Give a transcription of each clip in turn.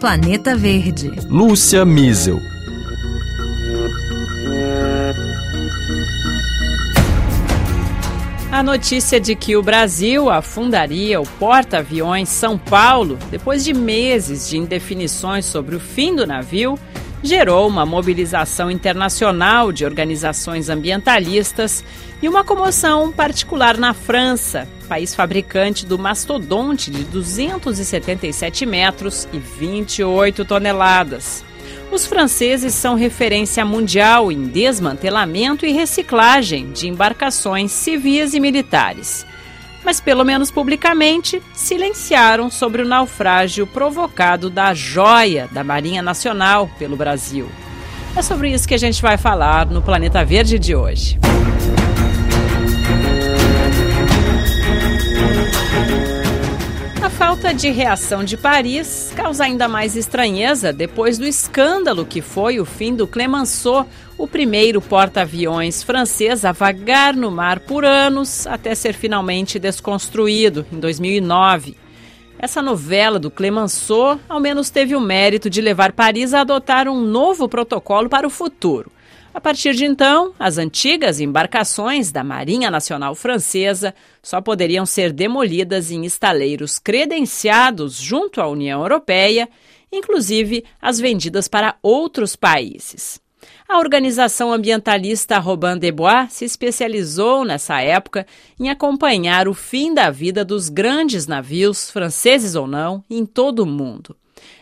Planeta Verde. Lúcia Miesel. A notícia de que o Brasil afundaria o porta-aviões São Paulo, depois de meses de indefinições sobre o fim do navio, gerou uma mobilização internacional de organizações ambientalistas e uma comoção particular na França, país fabricante do mastodonte de 277 metros e 28 toneladas. Os franceses são referência mundial em desmantelamento e reciclagem de embarcações civis e militares. Mas, pelo menos publicamente, silenciaram sobre o naufrágio provocado da joia da Marinha Nacional pelo Brasil. É sobre isso que a gente vai falar no Planeta Verde de hoje. Falta de reação de Paris causa ainda mais estranheza depois do escândalo que foi o fim do Clemenceau, o primeiro porta-aviões francês a vagar no mar por anos até ser finalmente desconstruído em 2009. Essa novela do Clemenceau ao menos teve o mérito de levar Paris a adotar um novo protocolo para o futuro. A partir de então, as antigas embarcações da Marinha Nacional Francesa só poderiam ser demolidas em estaleiros credenciados junto à União Europeia, inclusive as vendidas para outros países. A organização ambientalista Robin des Bois se especializou nessa época em acompanhar o fim da vida dos grandes navios, franceses ou não, em todo o mundo.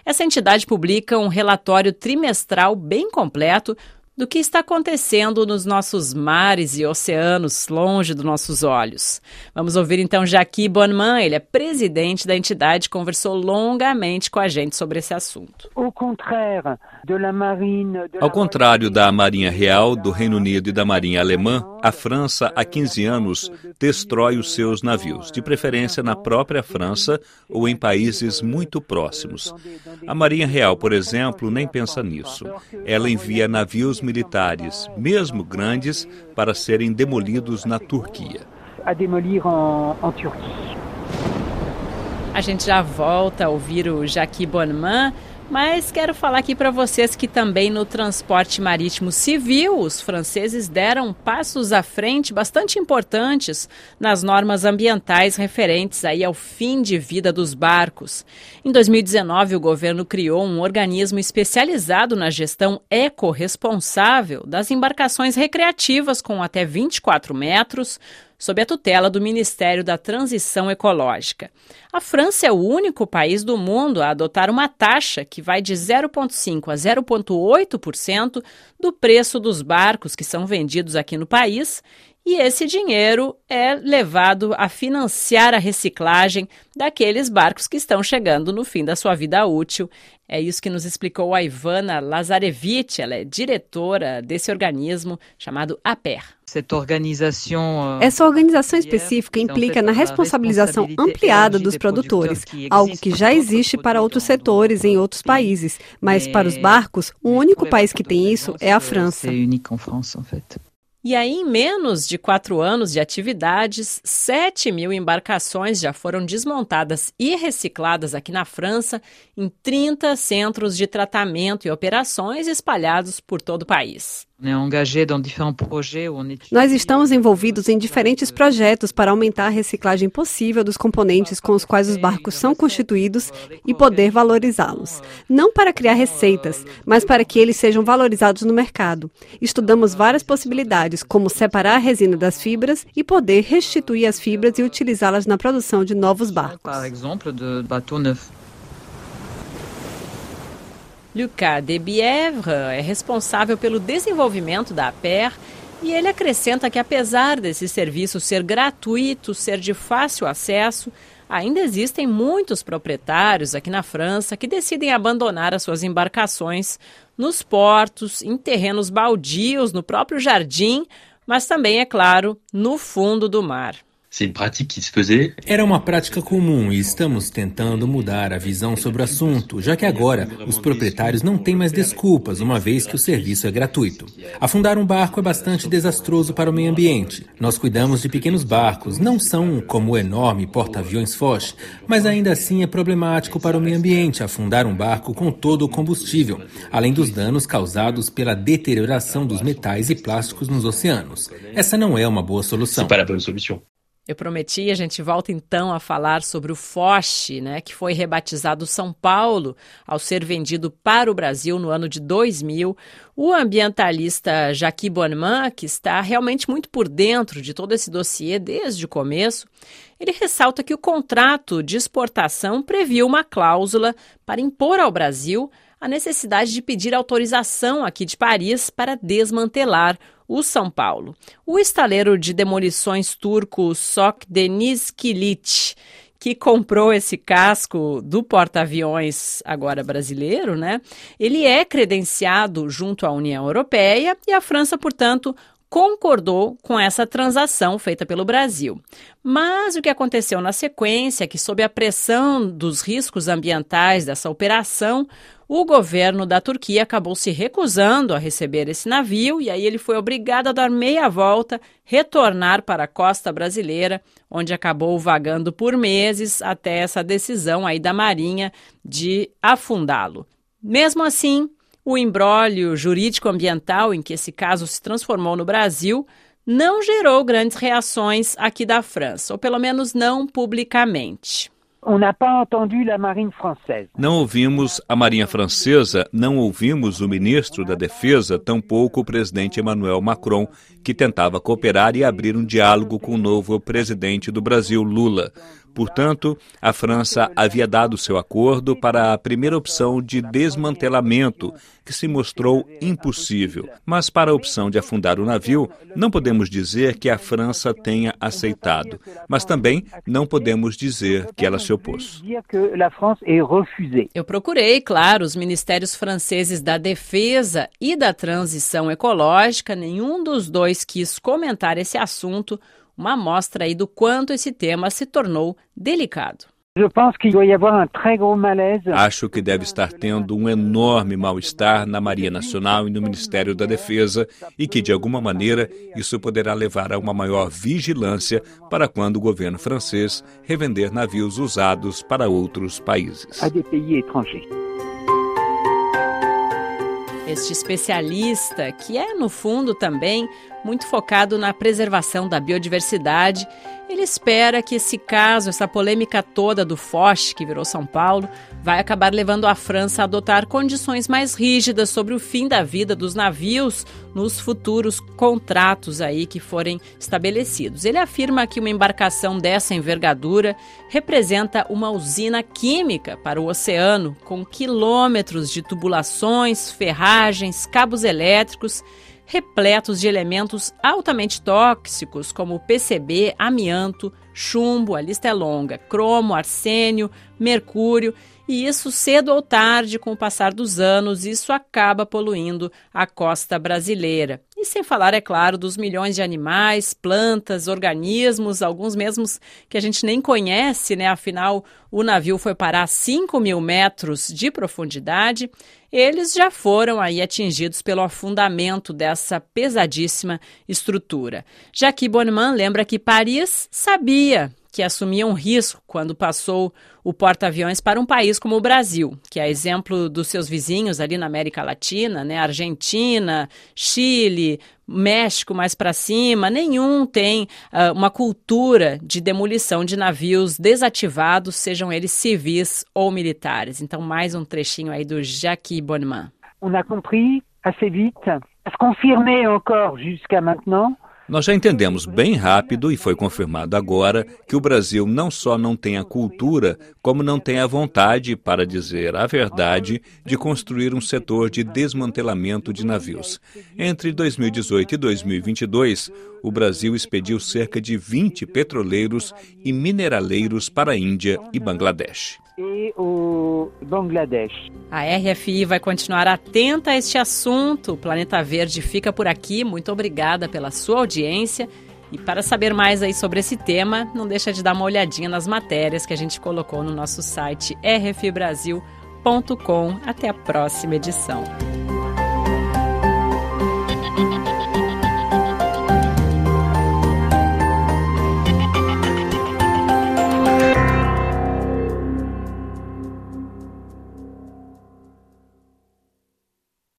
Essa entidade publica um relatório trimestral bem completo do que está acontecendo nos nossos mares e oceanos longe dos nossos olhos. Vamos ouvir então Jaqui Bonman, ele é presidente da entidade, conversou longamente com a gente sobre esse assunto. Ao contrário da Marinha Real, do Reino Unido e da Marinha Alemã, a França, há 15 anos, destrói os seus navios, de preferência na própria França ou em países muito próximos. A Marinha Real, por exemplo, nem pensa nisso. Ela envia navios militares, mesmo grandes, para serem demolidos na Turquia. A gente já volta a ouvir o Jaqui Bonman. Mas quero falar aqui para vocês que também no transporte marítimo civil, os franceses deram passos à frente bastante importantes nas normas ambientais referentes aí ao fim de vida dos barcos. Em 2019, o governo criou um organismo especializado na gestão ecorresponsável das embarcações recreativas com até 24 metros, sob a tutela do Ministério da Transição Ecológica. A França é o único país do mundo a adotar uma taxa que vai de 0,5% a 0,8% do preço dos barcos que são vendidos aqui no país e esse dinheiro é levado a financiar a reciclagem daqueles barcos que estão chegando no fim da sua vida útil. É isso que nos explicou a Ivana Lazarevich, ela é diretora desse organismo chamado APER. Euh, Essa organização específica implica na responsabilização ampliada dos produtores, algo que já existe para outros setores em outros países, mas para os barcos, o único país que tem isso é a França. E aí, em menos de quatro anos de atividades, 7 mil embarcações já foram desmontadas e recicladas aqui na França, em 30 centros de tratamento e operações espalhados por todo o país. Nós estamos envolvidos em diferentes projetos para aumentar a reciclagem possível dos componentes com os quais os barcos são constituídos e poder valorizá-los. Não para criar receitas, mas para que eles sejam valorizados no mercado. Estudamos várias possibilidades, como separar a resina das fibras e poder restituir as fibras e utilizá-las na produção de novos barcos. Lucas de Bièvre é responsável pelo desenvolvimento da APER e ele acrescenta que, apesar desse serviço ser gratuito, ser de fácil acesso, ainda existem muitos proprietários aqui na França que decidem abandonar as suas embarcações nos portos, em terrenos baldios, no próprio jardim, mas também, é claro, no fundo do mar. Era uma prática comum e estamos tentando mudar a visão sobre o assunto, já que agora os proprietários não têm mais desculpas, uma vez que o serviço é gratuito. Afundar um barco é bastante desastroso para o meio ambiente. Nós cuidamos de pequenos barcos, não são como o enorme porta-aviões Foch, mas ainda assim é problemático para o meio ambiente afundar um barco com todo o combustível, além dos danos causados pela deterioração dos metais e plásticos nos oceanos. Essa não é uma boa solução. Eu prometi, a gente volta então a falar sobre o Foch, né, que foi rebatizado São Paulo ao ser vendido para o Brasil no ano de 2000. O ambientalista Jacques Bonneman, que está realmente muito por dentro de todo esse dossiê desde o começo, ele ressalta que o contrato de exportação previa uma cláusula para impor ao Brasil a necessidade de pedir autorização aqui de Paris para desmantelar o São Paulo. O estaleiro de demolições turco Sok Deniz Kilit, que comprou esse casco do porta-aviões agora brasileiro, né? Ele é credenciado junto à União Europeia e a França, portanto, concordou com essa transação feita pelo Brasil. Mas o que aconteceu na sequência é que, sob a pressão dos riscos ambientais dessa operação, o governo da Turquia acabou se recusando a receber esse navio e aí ele foi obrigado a dar meia volta, retornar para a costa brasileira, onde acabou vagando por meses até essa decisão aí da Marinha de afundá-lo. Mesmo assim, o embrólio jurídico-ambiental em que esse caso se transformou no Brasil não gerou grandes reações aqui da França, ou pelo menos não publicamente. Não ouvimos a Marinha Francesa, não ouvimos o ministro da Defesa, tampouco o presidente Emmanuel Macron, que tentava cooperar e abrir um diálogo com o novo presidente do Brasil, Lula. Portanto, a França havia dado seu acordo para a primeira opção de desmantelamento, que se mostrou impossível. Mas para a opção de afundar o navio, não podemos dizer que a França tenha aceitado, mas também não podemos dizer que ela se opôs. Eu procurei, claro, os ministérios franceses da Defesa e da Transição Ecológica, nenhum dos dois quis comentar esse assunto uma amostra aí do quanto esse tema se tornou delicado. Acho que deve estar tendo um enorme mal-estar na Marinha Nacional e no Ministério da Defesa e que, de alguma maneira, isso poderá levar a uma maior vigilância para quando o governo francês revender navios usados para outros países. Este especialista, que é, no fundo, também muito focado na preservação da biodiversidade ele espera que esse caso, essa polêmica toda do Foch, que virou São Paulo, vai acabar levando a França a adotar condições mais rígidas sobre o fim da vida dos navios nos futuros contratos aí que forem estabelecidos. Ele afirma que uma embarcação dessa envergadura representa uma usina química para o oceano, com quilômetros de tubulações, ferragens, cabos elétricos repletos de elementos altamente tóxicos, como PCB, amianto, chumbo, a lista é longa, cromo, arsênio, mercúrio e isso cedo ou tarde, com o passar dos anos, isso acaba poluindo a costa brasileira. E sem falar, é claro, dos milhões de animais, plantas, organismos, alguns mesmos que a gente nem conhece, né? Afinal, o navio foi parar a 5 mil metros de profundidade. Eles já foram aí atingidos pelo afundamento dessa pesadíssima estrutura. Jacques Bonneman lembra que Paris sabia que assumia um risco quando passou o porta-aviões para um país como o Brasil, que é exemplo dos seus vizinhos ali na América Latina, né? Argentina, Chile, México mais para cima, nenhum tem uh, uma cultura de demolição de navios desativados, sejam eles civis ou militares. Então, mais um trechinho aí do Jacques Bonneman. On a compris assez vite, se encore jusqu'à maintenant nós já entendemos bem rápido, e foi confirmado agora, que o Brasil não só não tem a cultura, como não tem a vontade, para dizer a verdade, de construir um setor de desmantelamento de navios. Entre 2018 e 2022, o Brasil expediu cerca de 20 petroleiros e mineraleiros para a Índia e Bangladesh. E o Bangladesh. A RFI vai continuar atenta a este assunto. O Planeta Verde fica por aqui. Muito obrigada pela sua audiência E para saber mais aí sobre esse tema, não deixa de dar uma olhadinha nas matérias que a gente colocou no nosso site rfbrasil.com. Até a próxima edição.